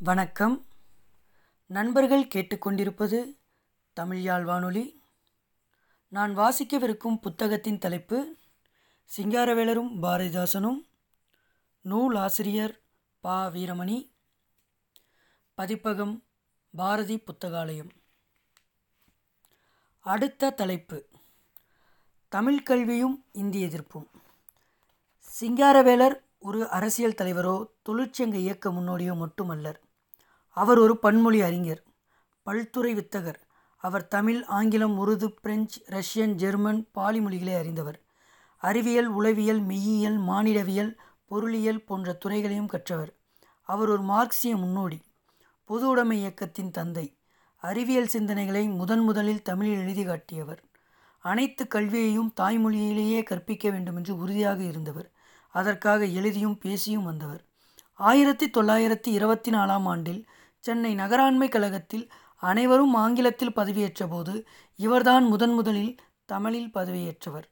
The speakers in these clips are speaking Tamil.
வணக்கம். நண்பர்கள் கேட்டுக்கொண்டிருப்பது தமிழ் யாழ் வானொலி நான் வாசிக்கவிருக்கும் புத்தகத்தின் தலைப்பு சிங்காரவேலரும் பாரதிதாசனும் நூல் ஆசிரியர் பா. வீரமணி. பதிப்பகம் பாரதி புத்தகாலயம். அடுத்த தலைப்பு தமிழ் கல்வியும் இந்திய எதிர்ப்பும். சிங்காரவேலர் ஒரு அரசியல் தலைவரோ தொழிற்சங்க இயக்க முன்னோடியோ மட்டுமல்லர். அவர் ஒரு பன்மொழி அறிஞர் பல்துறை வித்தகர். அவர் தமிழ் ஆங்கிலம் Urdu French Russian German Pali மொழிகளை அறிந்தவர். அறிவியல் உளவியல் மெய்யியல் மானிடவியல் பொருளியல் போன்ற துறைகளையும் கற்றவர். அவர் ஒரு மார்க்சிய முன்னோடி பொது உடைமை இயக்கத்தின் தந்தை. அறிவியல் சிந்தனைகளை முதன் முதலில் தமிழில் எழுதி காட்டியவர். அனைத்து கல்வியையும் தாய்மொழியிலேயே கற்பிக்க வேண்டுமென்று உறுதியாக இருந்தவர். அதற்காக எழுதியும் பேசியும் வந்தவர். ஆயிரத்தி தொள்ளாயிரத்தி இருபத்தி நாலாம் ஆண்டில் சென்னை நகராண்மை கழகத்தில் அனைவரும் ஆங்கிலத்தில் பதவியேற்ற போது இவர்தான் முதன் முதலில் தமிழில் பதவியேற்றவர்.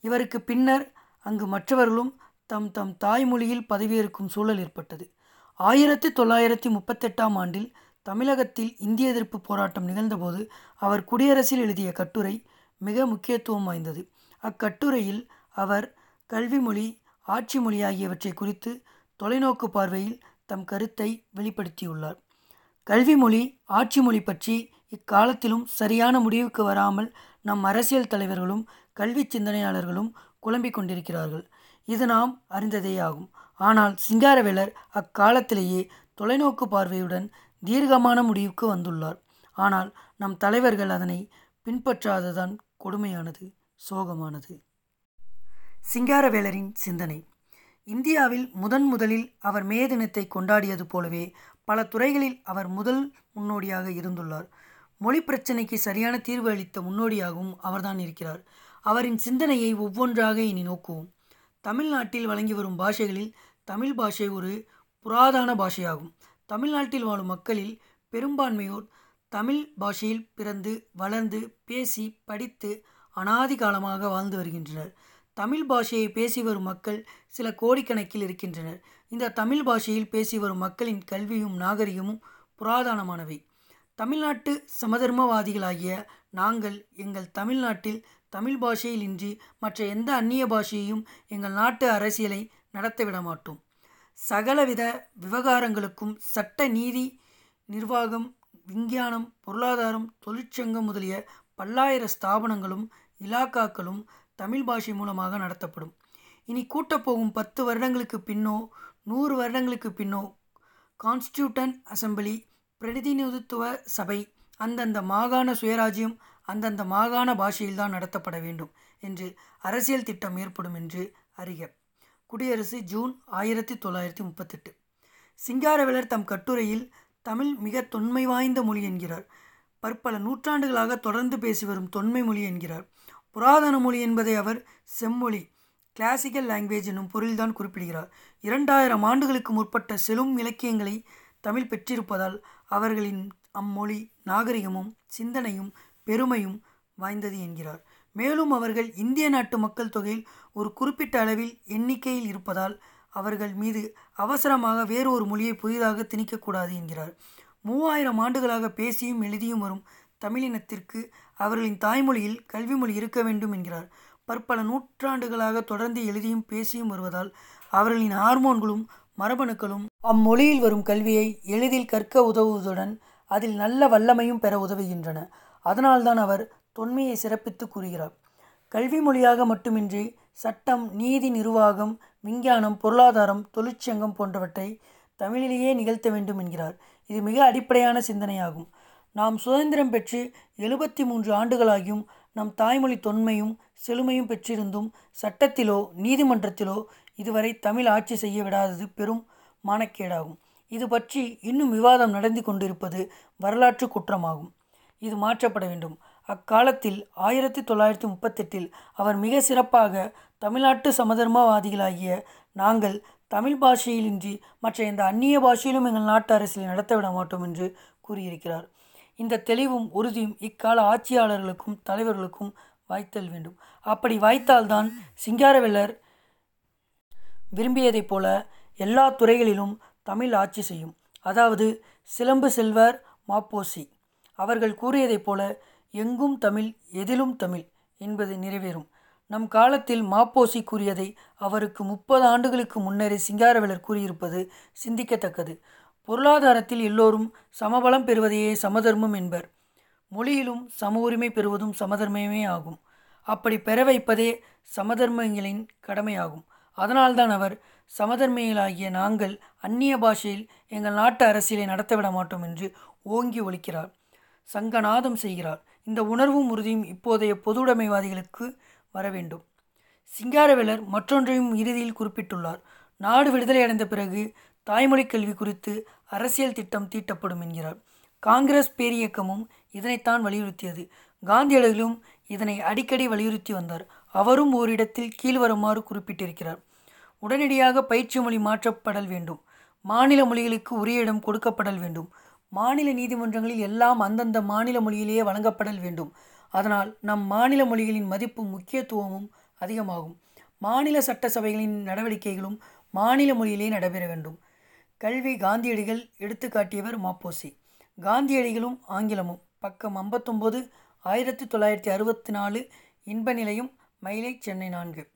இவருக்கு பின்னர் அங்கு மற்றவர்களும் தம் தம் தாய்மொழியில் பதவியேற்கும் சூழல் ஏற்பட்டது. ஆயிரத்தி தொள்ளாயிரத்தி முப்பத்தெட்டாம் ஆண்டில் தமிழகத்தில் இந்திய எதிர்ப்பு போராட்டம் நிகழ்ந்தபோது அவர் குடியரசில் எழுதிய கட்டுரை மிக முக்கியத்துவம் வாய்ந்தது. அக்கட்டுரையில் அவர் கல்வி மொழி ஆட்சி மொழி ஆகியவற்றை குறித்து தொலைநோக்கு பார்வையில் தம் கருத்தை வெளிப்படுத்தியுள்ளார். கல்வி மொழி ஆட்சி மொழி பற்றி இக்காலத்திலும் சரியான முடிவுக்கு வராமல் நம் அரசியல் தலைவர்களும் கல்வி சிந்தனையாளர்களும் குழம்பிக் கொண்டிருக்கிறார்கள். இது நாம் அறிந்ததேயாகும். ஆனால் சிங்காரவேலர் அக்காலத்திலேயே தொலைநோக்கு பார்வையுடன் தீர்க்கமான முடிவுக்கு வந்துள்ளார். ஆனால் நம் தலைவர்கள் அதனை பின்பற்றாததான் கொடுமையானது சோகமானது. சிங்காரவேலரின் சிந்தனை. இந்தியாவில் முதன் முதலில் அவர் மே தினத்தை கொண்டாடியது போலவே பல துறைகளில் அவர் முதல் முன்னோடியாக இருந்துள்ளார். மொழி பிரச்சினைக்கு சரியான தீர்வு அளித்த முன்னோடியாகவும் அவர்தான் இருக்கிறார். அவரின் சிந்தனையை ஒவ்வொன்றாக இனி நோக்குவோம். தமிழ்நாட்டில் வழங்கி வரும் பாஷைகளில் தமிழ் பாஷை ஒரு புராதான பாஷையாகும். தமிழ்நாட்டில் வாழும் மக்களில் பெரும்பான்மையோர் தமிழ் பாஷையில் பிறந்து வளர்ந்து பேசி படித்து அனாதி காலமாக வாழ்ந்து வருகின்றனர். தமிழ் பாஷையை பேசி வரும் மக்கள் சில கோடிக்கணக்கில் இருக்கின்றனர். இந்த தமிழ் பாஷையில் பேசி வரும் மக்களின் கல்வியும் நாகரிகமும் புராதனமானவை. தமிழ்நாட்டு சமதர்மவாதிகளாகிய நாங்கள் எங்கள் தமிழ்நாட்டில் தமிழ் பாஷையில் இன்றி மற்ற எந்த அந்நிய பாஷையையும் எங்கள் நாட்டு அரசியலை நடத்திவிட மாட்டோம். சகலவித விவகாரங்களுக்கும் சட்ட நீதி நிர்வாகம் விஞ்ஞானம் பொருளாதாரம் தொழிற்சங்கம் முதலிய பல்லாயிர ஸ்தாபனங்களும் இலாக்காக்களும் தமிழ் பாஷை மூலமாக நடத்தப்படும். இனி கூட்டப்போகும் பத்து வருடங்களுக்கு பின்னோ நூறு வருடங்களுக்கு பின்னோ கான்ஸ்டியூட்டன் அசம்பிளி பிரதிநிதித்துவ சபை அந்தந்த மாகாண சுயராஜ்யம் அந்தந்த மாகாண பாஷையில்தான் நடத்தப்பட வேண்டும் என்று அரசியல் திட்டம் ஏற்படும் என்று அறிக. குடியரசு ஜூன் ஆயிரத்தி தொள்ளாயிரத்தி முப்பத்தெட்டு. சிங்காரவேலர் தம் கட்டுரையில் தமிழ் மிக தொன்மை வாய்ந்த மொழி என்கிறார். பற்பல நூற்றாண்டுகளாக தொடர்ந்து பேசி வரும் தொன்மை மொழி என்கிறார். புராதன மொழி என்பதை அவர் செம்மொழி கிளாசிக்கல் லாங்குவேஜ் என்னும் பொருள்தான் குறிப்பிடுகிறார். இரண்டாயிரம் ஆண்டுகளுக்கு முற்பட்ட செலும் இலக்கியங்களை தமிழ் பெற்றிருப்பதால் அவர்களின் அம்மொழி நாகரிகமும் சிந்தனையும் பெருமையும் வாய்ந்தது என்கிறார். மேலும் அவர்கள் இந்திய நாட்டு மக்கள் தொகையில் ஒரு குறிப்பிட்ட அளவில் எண்ணிக்கையில் இருப்பதால் அவர்கள் மீது அவசரமாக வேறு ஒரு மொழியை புதிதாக திணிக்கக்கூடாது என்கிறார். மூவாயிரம் ஆண்டுகளாக பேசியும் எழுதியும் வரும் தமிழினத்திற்கு அவர்களின் தாய்மொழியில் கல்வி மொழி இருக்க வேண்டும் என்கிறார். பற்பல நூற்றாண்டுகளாக தொடர்ந்து எழுதியும் பேசியும் வருவதால் அவர்களின் ஹார்மோன்களும் மரபணுக்களும் அம்மொழியில் வரும் கல்வியை எளிதில் கற்க உதவுவதுடன் அதில் நல்ல வல்லமையும் பெற உதவுகின்றன. அதனால்தான் அவர் தொன்மையை சிறப்பித்து கூறுகிறார். கல்வி மொழியாக மட்டுமின்றி சட்டம் நீதி நிர்வாகம் விஞ்ஞானம் பொருளாதாரம் தொழிற்சங்கம் போன்றவற்றை தமிழிலேயே நிகழ்த்த வேண்டும் என்கிறார். இது மிக அடிப்படையான சிந்தனையாகும். நாம் சுதந்திரம் பெற்று எழுபத்தி மூன்று ஆண்டுகளாகியும் நம் தாய்மொழி தொன்மையும் செழுமையும் பெற்றிருந்தும் சட்டத்திலோ நீதிமன்றத்திலோ இதுவரை தமிழ் ஆட்சி செய்ய விடாதது பெரும் மானக்கேடாகும். இது பற்றி இன்னும் விவாதம் நடந்து கொண்டிருப்பது வரலாற்று குற்றமாகும். இது மாற்றப்பட வேண்டும். அக்காலத்தில் ஆயிரத்தி தொள்ளாயிரத்தி முப்பத்தெட்டில் அவர் மிக சிறப்பாக தமிழ்நாட்டு சமதர்மவாதிகளாகிய நாங்கள் தமிழ் பாஷையிலின்றி மற்ற எந்த அந்நிய பாஷையிலும் எங்கள் நாட்டு அரசியலை நடத்தவிட மாட்டோம் என்று கூறியிருக்கிறார். இந்த தெளிவும் உறுதியும் இக்கால ஆட்சியாளர்களுக்கும் தலைவர்களுக்கும் வாய்த்தல் வேண்டும். அப்படி வாய்த்தால்தான் சிங்காரவேலர் விரும்பியதைப் போல எல்லா துறைகளிலும் தமிழ் ஆட்சி செய்யும். அதாவது சிலம்பு செல்வர் மாப்போசி. அவர்கள் கூறியதைப் போல எங்கும் தமிழ் எதிலும் தமிழ் என்பது நிறைவேறும். நம் காலத்தில் மாப்போசி கூறியதை அவருக்கு முப்பது ஆண்டுகளுக்கு முன்னரே சிங்காரவேலர் கூறியிருப்பது சிந்திக்கத்தக்கது. பொருளாதாரத்தில் எல்லோரும் சமபலம் பெறுவதையே சமதர்மம் என்பர். மொழியிலும் சம உரிமை பெறுவதும் சமதர்மமே ஆகும். அப்படி பெற வைப்பதே சமதர்மங்களின் கடமையாகும். அதனால்தான் அவர் சமதர்மிகளாகிய நாங்கள் அந்நிய பாஷையில் எங்கள் நாட்டு அரசியலை நடத்தவிட மாட்டோம் என்று ஓங்கி ஒழிக்கிறார். சங்கநாதம் செய்கிறார். இந்த உணர்வும் உறுதியும் இப்போதைய பொதுவுடைமைவாதிகளுக்கு வர வேண்டும். சிங்காரவேலர் மற்றொன்றையும் இறுதியில் குறிப்பிட்டுள்ளார். நாடு விடுதலை அடைந்த பிறகு தாய்மொழி கல்வி குறித்து அரசியல் திட்டம் தீட்டப்படும் என்கிறார். காங்கிரஸ் பேரியக்கமும் இதனைத்தான் வலியுறுத்தியது. காந்தியடிகளும் இதனை அடிக்கடி வலியுறுத்தி வந்தார். அவரும் ஓரிடத்தில் கீழ்வருமாறு குறிப்பிட்டிருக்கிறார். உடனடியாக பயிற்சி மொழி மாற்றப்படல் வேண்டும். மாநில மொழிகளுக்கு உரிய இடம் கொடுக்கப்படல் வேண்டும். மாநில நீதிமன்றங்களில் எல்லாம் அந்தந்த மாநில மொழியிலேயே வழங்கப்படல் வேண்டும். அதனால் நம் மாநில மொழிகளின் மதிப்பும் முக்கியத்துவமும் அதிகமாகும். மாநில சட்டசபைகளின் நடவடிக்கைகளும் மாநில மொழியிலே நடைபெற வேண்டும். கல்வி காந்தியடிகள் எடுத்துக்காட்டியவர் மாப்போசி. காந்தியடிகளும் ஆங்கிலமும். பக்கம் ஐம்பத்தொம்போது ஆயிரத்தி தொள்ளாயிரத்தி அறுபத்தி நாலு இன்ப நிலையும் மயிலை சென்னை நான்கு.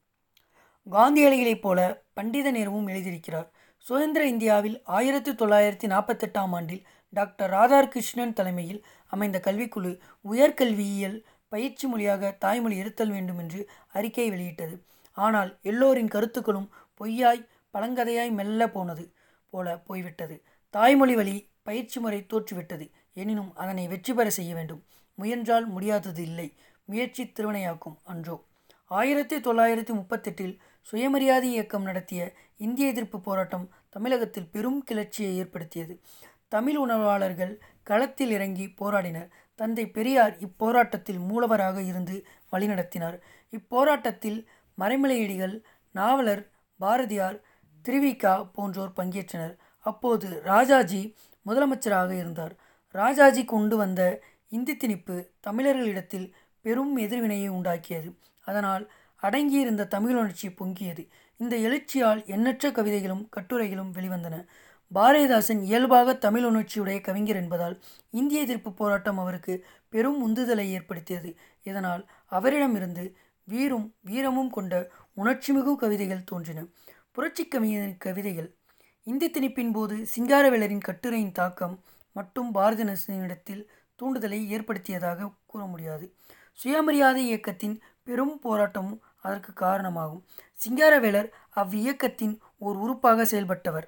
காந்தியடிகளைப் போல பண்டித நேருவும் எழுதியிருக்கிறார். சுதந்திர இந்தியாவில் ஆயிரத்தி தொள்ளாயிரத்தி நாற்பத்தெட்டாம் ஆண்டில் டாக்டர் ராதாகிருஷ்ணன் தலைமையில் அமைந்த கல்விக்குழு உயர்கல்வியியல் பயிற்சி மொழியாக தாய்மொழி இருத்தல் வேண்டும் என்று அறிக்கை வெளியிட்டது. ஆனால் எல்லோரின் கருத்துக்களும் பொய்யாய் பழங்கதையாய் மெல்ல போனது. போல போய்விட்டது. தாய்மொழி வழி பயிற்சி முறை தோற்றுவிட்டது. எனினும் அதனை வெற்றி பெற செய்ய வேண்டும். முயன்றால் முடியாதது இல்லை. முயற்சி திருவினையாக்கும் அன்றோ. ஆயிரத்தி தொள்ளாயிரத்தி முப்பத்தெட்டில் சுயமரியாதை இயக்கம் நடத்திய இந்திய எதிர்ப்பு போராட்டம் தமிழகத்தில் பெரும் கிளர்ச்சியை ஏற்படுத்தியது. தமிழ் உணர்வாளர்கள் களத்தில் இறங்கி போராடினர். தந்தை பெரியார் இப்போராட்டத்தில் மூலவராக இருந்து வழிநடத்தினார். இப்போராட்டத்தில் மறைமலையடிகள் நாவலர் பாரதியார் திருவிகா போன்றோர் பங்கேற்றனர். அப்போது ராஜாஜி முதலமைச்சராக இருந்தார். ராஜாஜி கொண்டு வந்த இந்தி திணிப்பு தமிழர்களிடத்தில் பெரும் எதிர்வினையை உண்டாக்கியது. அதனால் அடங்கியிருந்த தமிழ் உணர்ச்சி பொங்கியது. இந்த எழுச்சியால் எண்ணற்ற கவிதைகளும் கட்டுரைகளும் வெளிவந்தன. பாரதிதாசன் இயல்பாக தமிழ் உணர்ச்சியுடைய கவிஞர் என்பதால் இந்திய எதிர்ப்பு போராட்டம் அவருக்கு பெரும் உந்துதலை ஏற்படுத்தியது. இதனால் அவரிடமிருந்து வீரும் வீரமும் கொண்ட உணர்ச்சிமிகு கவிதைகள் தோன்றின. புரட்சி கவிஞரின் கவிதைகள். இந்தி திணிப்பின் போது சிங்காரவேலரின் கட்டுரையின் தாக்கம் மட்டும் பாரதிதாசனிடத்தில் தூண்டுதலை ஏற்படுத்தியதாக கூற முடியாது. சுயமரியாதை இயக்கத்தின் பெரும் போராட்டமும் அதற்கு காரணமாகும். சிங்காரவேலர் அவ்வியக்கத்தின் ஓர் உறுப்பாக செயல்பட்டவர்.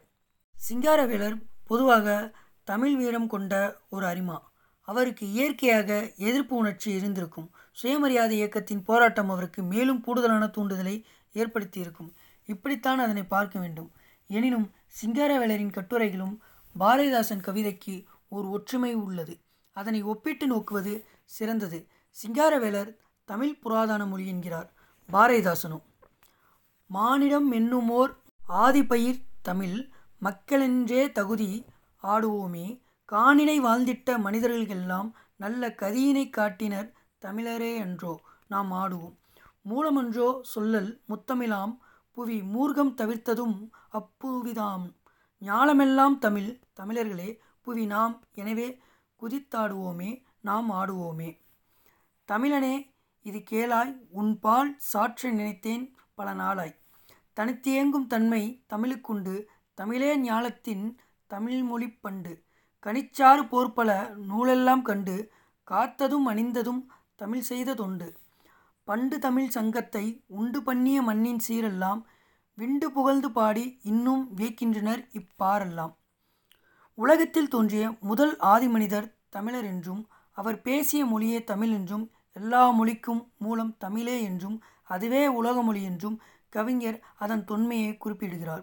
சிங்காரவேலர் பொதுவாக தமிழ் வீரம் கொண்ட ஒரு அரிமா. அவருக்கு இயற்கையாக எதிர்ப்பு உணர்ச்சி இருந்திருக்கும். சுயமரியாதை இயக்கத்தின் போராட்டம் அவருக்கு மேலும் கூடுதலான தூண்டுதலை ஏற்படுத்தியிருக்கும். இப்படித்தான் அதனை பார்க்க வேண்டும். எனினும் சிங்காரவேலரின் கட்டுரைகளும் பாரதிதாசன் கவிதைக்கு ஒரு ஒற்றுமை உள்ளது. அதனை ஒப்பிட்டு நோக்குவது சிறந்தது. சிங்காரவேலர் தமிழ் புராதன மொழி என்கிறார் பாரதிதாசனும் மானிடம் என்னுமோர் ஆதிப்பயிர் தமிழ் மக்களென்றே தகுதி ஆடுவோமே. காணினை வாழ்ந்திட்ட மனிதர்களெல்லாம் நல்ல கதியினை காட்டினர் தமிழரே அன்றோ. நாம் ஆடுவோம். மூலமன்றோ சொல்லல் முத்தமிழாம் புவி மூர்க்கம் தவிர்த்ததும் அப்புவிதாம். ஞாலமெல்லாம் தமிழ் தமிழர்களே புவி நாம். எனவே குதித்தாடுவோமே நாம் ஆடுவோமே. தமிழனே இது கேளாய் உன்பால் சாற்ற நினைத்தேன் பல நாளாய். தனித்தியங்கும் தன்மை தமிழுக்குண்டு தமிழே ஞாலத்தின் தமிழ்மொழி பண்டு. கனிச்சாறு போர்ப்பல நூலெல்லாம் கண்டு காத்ததும் அணிந்ததும் தமிழ் செய்த தொண்டு. பண்டு தமிழ் சங்கத்தை உண்டு பண்ணிய மண்ணின் சீரெல்லாம் விண்டு புகழ்ந்து பாடி இன்னும் வியக்கின்றனர் இப்பாரெல்லாம் உலகத்தில் தோன்றிய முதல் ஆதிமனிதர் தமிழர் என்றும் அவர் பேசிய மொழியே தமிழ் என்றும் எல்லா மொழிக்கும் மூலம் தமிழே என்றும் அதுவே உலக மொழி என்றும் கவிஞர் அதன் தொன்மையை குறிப்பிடுகிறார்.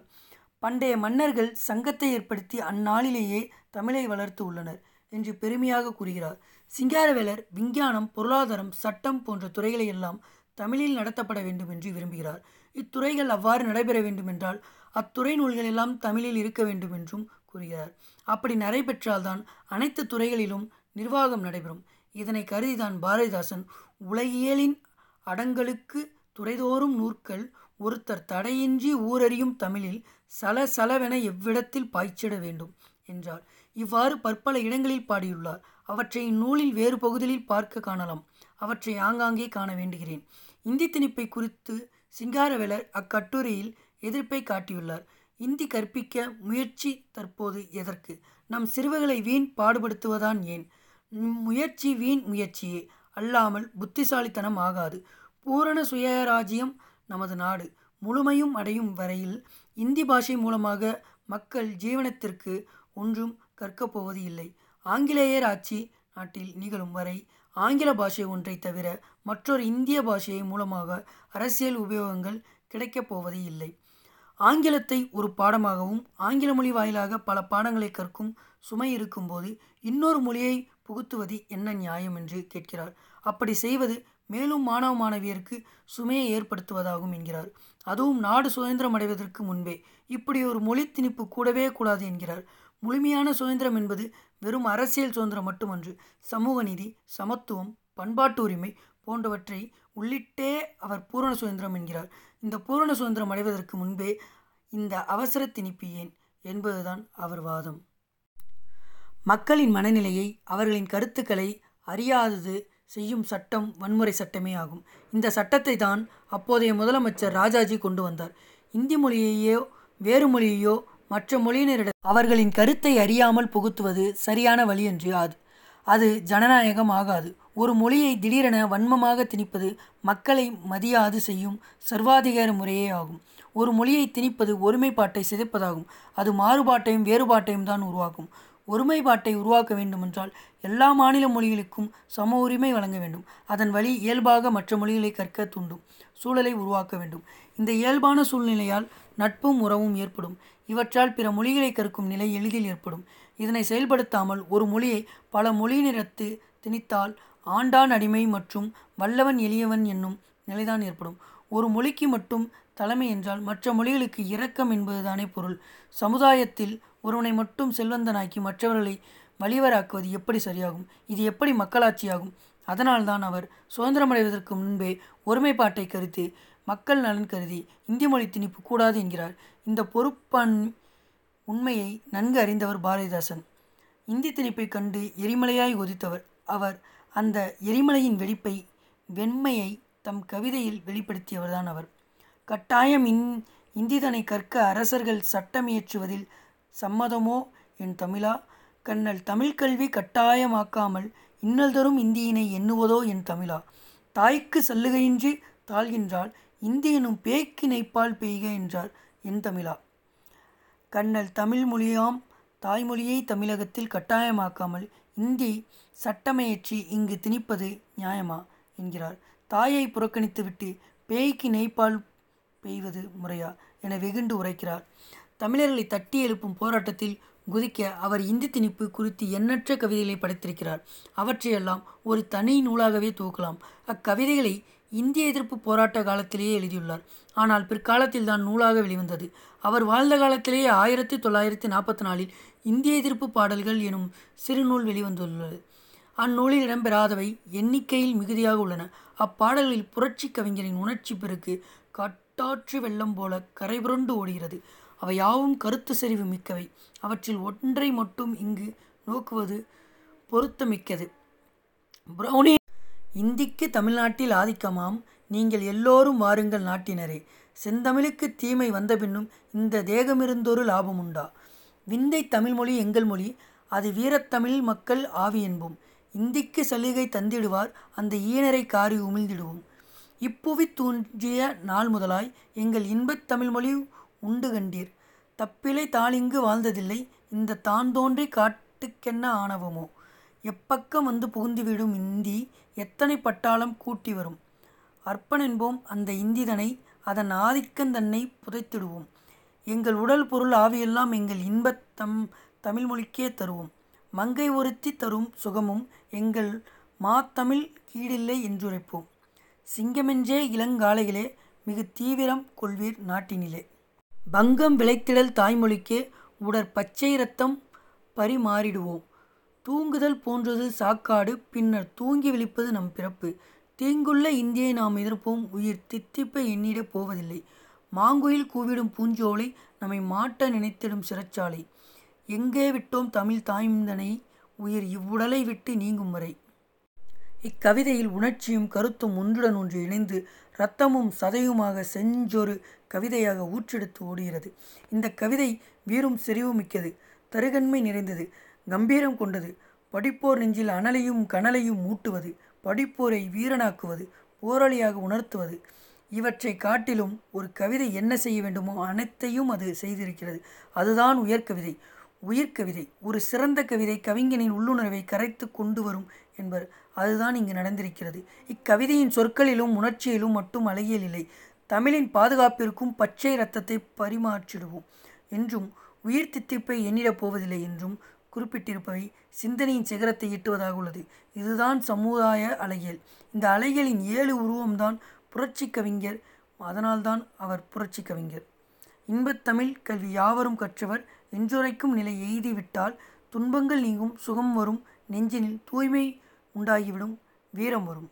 பண்டைய மன்னர்கள் சங்கத்தை ஏற்படுத்தி அந்நாளிலேயே தமிழை வளர்த்து உள்ளனர் என்று பெருமையாக கூறுகிறார். சிங்காரவேலர் விஞ்ஞானம் பொருளாதாரம் சட்டம் போன்ற துறைகளை எல்லாம் தமிழில் நடத்தப்பட வேண்டும் என்று விரும்புகிறார். இத்துறைகள் அவ்வாறு நடைபெற வேண்டுமென்றால் அத்துறை நூல்கள் எல்லாம் தமிழில் இருக்க வேண்டும் என்றும் கூறுகிறார். அப்படி நடைபெற்றால்தான் அனைத்து துறைகளிலும் நிர்வாகம் நடைபெறும். இதனை கருதிதான் பாரதிதாசன் உலகியலின் அடங்கலுக்கு துறைதோறும் நூற்கள் ஒருத்தர் தடையின்றி ஊரறியும் தமிழில் சல சலவென எவ்விடத்தில் பாய்ச்சிட வேண்டும் என்றார். இவ்வாறு பற்பல இடங்களில் பாடியுள்ளார். அவற்றை இந்நூலில் வேறு பகுதிகளில் பார்க்க காணலாம். அவற்றை ஆங்காங்கே காண வேண்டுகிறேன். இந்தி திணிப்பை குறித்து சிங்காரவேலர் அக்கட்டுரையில் எதிர்ப்பை காட்டியுள்ளார். இந்தி கற்பிக்க முயற்சி தற்போது எதற்கு? நம் சிறுவர்களை வீண் பாடுபடுத்துவதான் ஏன்? முயற்சி வீண் முயற்சியே. அல்லாமல் புத்திசாலித்தனம் ஆகாது. பூரண சுயராஜ்யம் நமது நாடு. முழுமையும் அடையும் வரையில் இந்தி பாஷை மூலமாக மக்கள் ஜீவனத்திற்கு ஒன்றும் கற்கப் போவது இல்லை. ஆங்கிலேயர் ஆட்சி நாட்டில் நிகழும் வரை ஆங்கில பாஷை ஒன்றை தவிர மற்றொரு இந்திய பாஷையை மூலமாக அரசியல் உபயோகங்கள் கிடைக்கப் போவது இல்லை. ஆங்கிலத்தை ஒரு பாடமாகவும் ஆங்கில மொழி வாயிலாக பல பாடங்களை கற்கும் சுமை இருக்கும்போது இன்னொரு மொழியை புகுத்துவது என்ன நியாயம் என்று கேட்கிறார். அப்படி செய்வது மேலும் மாணவ மாணவியருக்கு சுமையை ஏற்படுத்துவதாகும் என்கிறார். அதுவும் நாடு சுதந்திரம் அடைவதற்கு முன்பே இப்படி ஒரு மொழி திணிப்பு கூடவே கூடாது என்கிறார். முழுமையான சுதந்திரம் என்பது வெறும் அரசியல் சுதந்திரம் மட்டுமன்று சமூக நீதி சமத்துவம் பண்பாட்டு உரிமை போன்றவற்றை உள்ளிட்டே அவர் பூரண சுதந்திரம் என்கிறார். இந்த பூரண சுதந்திரம் அடைவதற்கு முன்பே இந்த அவசர திணிப்பு ஏன் என்பதுதான் அவர் வாதம். மக்களின் மனநிலையை அவர்களின் கருத்துக்களை அறியாதது செய்யும் சட்டம் வன்முறை சட்டமே ஆகும். இந்த சட்டத்தை தான் அப்போதைய முதலமைச்சர் ராஜாஜி கொண்டு வந்தார். இந்தி மொழியையோ வேறு மொழியையோ மற்ற மொழியினரிடம் அவர்களின் கருத்தை அறியாமல் புகுத்துவது சரியான வழி என்று அது அது ஜனநாயகம் ஆகாது. ஒரு மொழியை திடீரென வன்மமாக திணிப்பது மக்களை மதியாது செய்யும் சர்வாதிகார முறையே ஆகும். ஒரு மொழியை திணிப்பது ஒருமைப்பாட்டை சிதைப்பதாகும். அது மாறுபாட்டையும் வேறுபாட்டையும் தான் உருவாக்கும். ஒருமைப்பாட்டை உருவாக்க வேண்டுமென்றால் எல்லா மாநில மொழிகளுக்கும் சம உரிமை வழங்க வேண்டும். அதன் வழி இயல்பாக மற்ற மொழிகளை கற்க தூண்டும் சூழலை உருவாக்க வேண்டும். இந்த இயல்பான சூழ்நிலையால் நட்பும் உறவும் ஏற்படும். இவற்றால் பிற மொழிகளை கற்கும் நிலை எளிதில் ஏற்படும். இதனை செயல்படுத்தாமல் ஒரு மொழியை பல மொழியினரத்து திணித்தால் ஆண்டான் அடிமை மற்றும் வல்லவன் எளியவன் என்னும் நிலைதான் ஏற்படும். ஒரு மொழிக்கு மட்டும் தலைமை என்றால் மற்ற மொழிகளுக்கு இரக்கம் என்பதுதானே பொருள். சமுதாயத்தில் ஒருவனை மட்டும் செல்வந்தனாக்கி மற்றவர்களை வலிவராக்குவது எப்படி சரியாகும்? இது எப்படி மக்களாட்சியாகும்? அதனால்தான் அவர் சுதந்திரமடைவதற்கு முன்பே ஒருமைப்பாட்டை கருத்து மக்கள் நலன் கருதி இந்தி மொழி திணிப்பு கூடாது என்கிறார். இந்த பொறுப்பான் உண்மையை நன்கு அறிந்தவர் பாரதிதாசன். இந்தி திணிப்பை கண்டு எரிமலையாய் ஒதித்தவர் அவர். அந்த எரிமலையின் வெடிப்பை வெண்மையை தம் கவிதையில் வெளிப்படுத்தியவர்தான் அவர். கட்டாயம் இன் இந்திதனை கற்க அரசர்கள் சட்டமியற்றுவதில் சம்மதமோ என் தமிழா? கண்ணல் தமிழ் கல்வி கட்டாயமாக்காமல் இன்னல் தரும் இந்தியினை எண்ணுவதோ என் தமிழா? தாய்க்கு சல்லுகையின்றி தாழ்கின்றால் இந்தியனும் பேய்க்கு நைப்பால் பெய்க என்றார் என் தமிழா. கண்ணல் தமிழ் மொழியாம் தாய்மொழியை தமிழகத்தில் கட்டாயமாக்காமல் இந்தி சட்டமையற்றி இங்கு திணிப்பது நியாயமா? என்கிறார். தாயை புறக்கணித்துவிட்டு பேய்க்கு நெய்ப்பால் பெய்வது முறையா? என வெகுண்டு உரைக்கிறார். தமிழர்களை தட்டி எழுப்பும் போராட்டத்தில் குதிக்க அவர் இந்தி திணிப்பு குறித்து எண்ணற்ற கவிதைகளை படைத்திருக்கிறார். அவற்றையெல்லாம் ஒரு தனி நூலாகவே தூக்கலாம் அக்கவிதைகளை இந்திய எதிர்ப்பு போராட்ட காலத்திலேயே எழுதியுள்ளார். ஆனால் பிற்காலத்தில் தான் நூலாக வெளிவந்தது. அவர் வாழ்ந்த காலத்திலேயே ஆயிரத்தி தொள்ளாயிரத்தி நாற்பத்தி நாலில் இந்திய எதிர்ப்பு பாடல்கள் எனும் சிறுநூல் வெளிவந்துள்ளது. அந்நூலில் இடம்பெறாதவை எண்ணிக்கையில் மிகுதியாக உள்ளன. அப்பாடல்களில் புரட்சி கவிஞரின் உணர்ச்சி பெருக்கு காட்டாற்று வெள்ளம் போல கரைபுரண்டு ஓடுகிறது. அவை யாவும் கருத்து செறிவு மிக்கவை. அவற்றில் ஒன்றை மட்டும் இங்கு நோக்குவது பொருத்தமிக்கது. பிரௌனி இந்திக்கு தமிழ்நாட்டில் ஆதிக்கமாம். நீங்கள் எல்லோரும் வாருங்கள் நாட்டினரே. செந்தமிழுக்கு தீமை வந்த பின்னும் இந்த தேகமிருந்தொரு லாபம் உண்டா விந்தை தமிழ்மொழி எங்கள் மொழி. அது வீரத்தமிழ் மக்கள் ஆவி என்போம். இந்திக்கு சலுகை தந்திடுவார். அந்த ஈனரை காரி உமிழ்ந்திடுவோம். இப்புவி தூன்றிய நாள் முதலாய் எங்கள் இன்பத் தமிழ்மொழி உண்டு கண்டீர். தப்பிலை தாளிங்கு வாழ்ந்ததில்லை. இந்த தான் தோன்றி காட்டுக்கென்ன ஆணவமோ? எப்பக்கம் வந்து புகுந்துவிடும் இந்தி எத்தனை பட்டாளம் கூட்டி வரும்? அற்பனென்போம் அந்த இந்திதனை அதன் ஆதிக்கந்தன்னை புதைத்திடுவோம். எங்கள் உடல் பொருள் ஆவியெல்லாம் எங்கள் இன்பத் தம் தமிழ்மொழிக்கே தருவோம். மங்கை ஒருத்தி தரும் சுகமும் எங்கள் மாத்தமிழ் கீடில்லை என்றுரைப்போம். சிங்கமென்றே இளங்காலைகளே மிகு தீவிரம் கொள்வீர் நாட்டினிலே. பங்கம் விளைத்திடல் தாய்மொழிக்கே உடற் பச்சை ரத்தம் பரிமாறிடுவோம். தூங்குதல் போன்றது சாக்காடு பின்னர் தூங்கி விழிப்பது நம் பிறப்பு. தீங்குள்ள இந்தியை நாம் எதிர்ப்போம் உயிர் தித்திப்பை எண்ணிடப் போவதில்லை. மாங்குயில் கூவிடும் பூஞ்சோலை நம்மை மாட்ட நினைத்திடும் சிறைச்சாலை. எங்கே விட்டோம் தமிழ் தாய்ந்தனை உயிர் இவ்வுடலை விட்டு நீங்கும் வரை. இக்கவிதையில் உணர்ச்சியும் கருத்தும் ஒன்றுடன் ஒன்று இணைந்து இரத்தமும் சதையுமாக செஞ்சொரு கவிதையாக ஊற்றெடுத்து ஓடுகிறது. இந்த கவிதை வீரும் செறிவு மிக்கது தருகன்மை நிறைந்தது. கம்பீரம் கொண்டது. படிப்போர் நெஞ்சில் அனலையும் கனலையும் ஊட்டுவது படிப்போரை வீரனாக்குவது போராளியாக உணர்த்துவது. இவற்றை காட்டிலும் ஒரு கவிதை என்ன செய்ய வேண்டுமோ அனைத்தையும் அது செய்திருக்கிறது. அதுதான் உயர்கவிதை உயிர்கவிதை ஒரு சிறந்த கவிதை கவிஞனின் உள்ளுணர்வை கரைத்து கொண்டு வரும் என்பர். அதுதான் இங்கு நடந்திருக்கிறது. இக்கவிதையின் சொற்களிலும் உணர்ச்சியிலும் மட்டும் அழகியல் இல்லை. தமிழின் பாதுகாப்பிற்கும் பச்சை இரத்தத்தை பரிமாற்றிடுவோம். என்றும் உயிர் தித்திப்பை எண்ணிடப் போவதில்லை என்றும் குறிப்பிட்டிருப்பவை சிந்தனையின் சிகரத்தை எட்டுவதாக உள்ளது. இதுதான் சமுதாய அலைகள். இந்த அலைகளின் ஏழு உருவம்தான் புரட்சி கவிஞர். அதனால்தான் அவர் புரட்சி கவிஞர். இன்பத்தமிழ் கல்வி யாவரும் கற்றவர். என்றுரைக்கும் நிலை எய்திவிட்டால் துன்பங்கள் நீங்கும் சுகம் வரும். நெஞ்சினில் தூய்மை உண்டாகிவிடும். வீரம் வரும்.